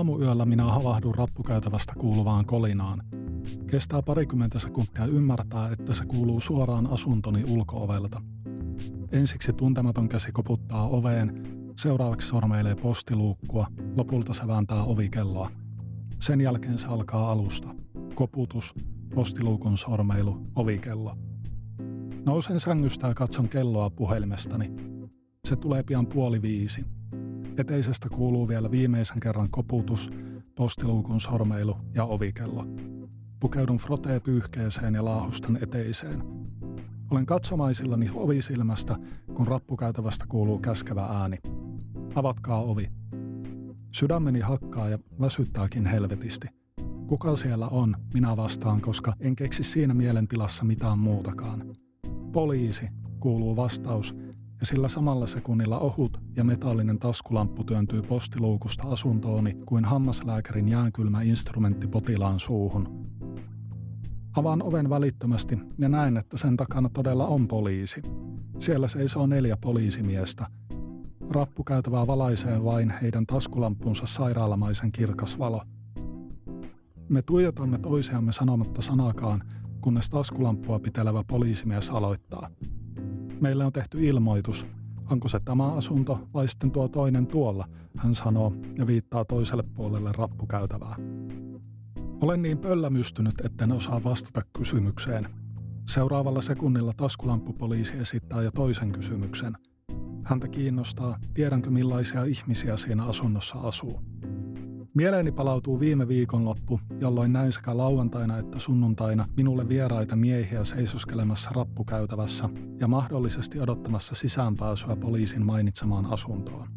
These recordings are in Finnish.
hetkellä minä havahdun rappukäytävästä kuuluvaan kolinaan. Kestää parikymmentä sekuntia ymmärtää, että se kuuluu suoraan asuntoni ulkoovelta. Ensiksi tuntematon käsi koputtaa oveen, seuraavaksi sormeilee postiluukkua, lopulta se vääntää ovikelloa. Sen jälkeen se alkaa alusta. Koputus, postiluukun sormeilu, ovikello. Nousen sängystä ja katson kelloa puhelimestani. Se tulee pian puoli viisi. Eteisestä kuuluu vielä viimeisen kerran koputus, postiluukun sormeilu ja ovikello. Pukeudun frotee-pyyhkeeseen ja laahustan eteiseen. Olen katsomaisillani ovisilmästä, kun rappukäytävästä kuuluu käskevä ääni. Avatkaa ovi. Sydämeni hakkaa ja väsyttääkin helvetisti. Kuka siellä on, minä vastaan, koska en keksi siinä mielentilassa mitään muutakaan. Poliisi, kuuluu vastaus, ja sillä samalla sekunnilla ohut ja metallinen taskulamppu työntyy postiluukusta asuntooni kuin hammaslääkärin jäänkylmä instrumentti potilaan suuhun. Avaan oven välittömästi ja näen, että sen takana todella on poliisi. Siellä seisoo neljä poliisimiestä. Rappukäytävää valaisee vain heidän taskulampunsa sairaalamaisen kirkas valo. Me tuijotamme toisiamme sanomatta sanakaan, kunnes taskulampua pitelevä poliisimies aloittaa. Meille on tehty ilmoitus. Onko se tämä asunto vai sitten tuo toinen tuolla, hän sanoo ja viittaa toiselle puolelle rappukäytävää. Olen niin pöllämystynyt, etten osaa vastata kysymykseen. Seuraavalla sekunnilla taskulampupoliisi esittää jo toisen kysymyksen. Häntä kiinnostaa, tiedänkö millaisia ihmisiä siinä asunnossa asuu. Mieleeni palautuu viime viikonloppu, jolloin näin sekä lauantaina että sunnuntaina minulle vieraita miehiä seisoskelemassa rappukäytävässä ja mahdollisesti odottamassa sisäänpääsyä poliisin mainitsemaan asuntoon.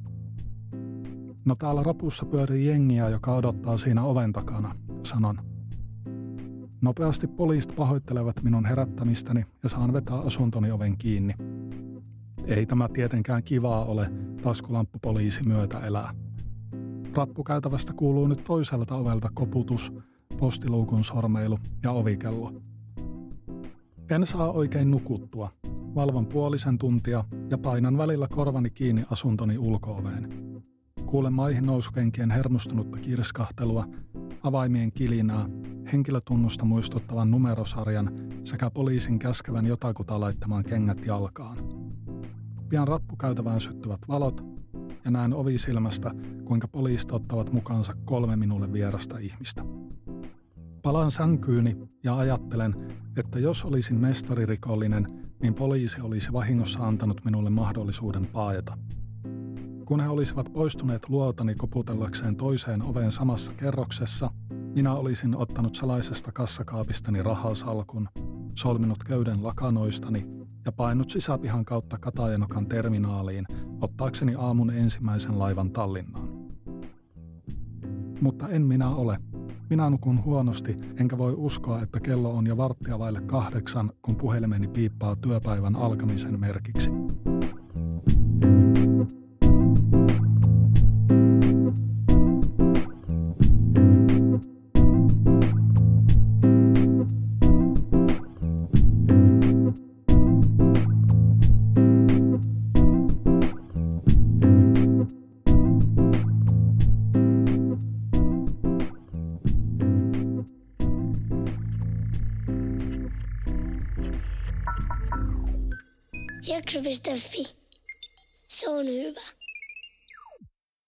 No täällä rapussa pyörii jengiä, joka odottaa siinä oven takana, sanon. Nopeasti poliisit pahoittelevat minun herättämistäni ja saan vetää asuntoni oven kiinni. Ei tämä tietenkään kivaa ole, taskulamppupoliisi myötä elää. Rappukäytävästä kuuluu nyt toiselta ovelta koputus, postiluukun sormeilu ja ovikello. En saa oikein nukuttua. Valvon puolisen tuntia ja painan välillä korvani kiinni asuntoni ulkooveen. Kuulen maihin nousukenkien hermostunutta kirskahtelua, avaimien kilinää, henkilötunnusta muistuttavan numerosarjan sekä poliisin käskevän jotakuta laittamaan kengät jalkaan. Pian rappukäytävään syttyvät valot ja näen ovisilmästä, kuinka poliisit ottavat mukaansa kolme minulle vierasta ihmistä. Palaan sänkyyni ja ajattelen, että jos olisin mestaririkollinen, niin poliisi olisi vahingossa antanut minulle mahdollisuuden paeta. Kun he olisivat poistuneet luotani koputellakseen toiseen oveen samassa kerroksessa, minä olisin ottanut salaisesta kassakaapistani rahasalkun, solminut köyden lakanoistani ja painut sisäpihan kautta Katajanokan terminaaliin ottaakseni aamun ensimmäisen laivan Tallinnaan. Mutta en minä ole. Minä nukun huonosti, enkä voi uskoa, että kello on jo varttia vaille kahdeksan, kun puhelimeni piippaa työpäivän alkamisen merkiksi. Jakso.fi. Se on hyvä.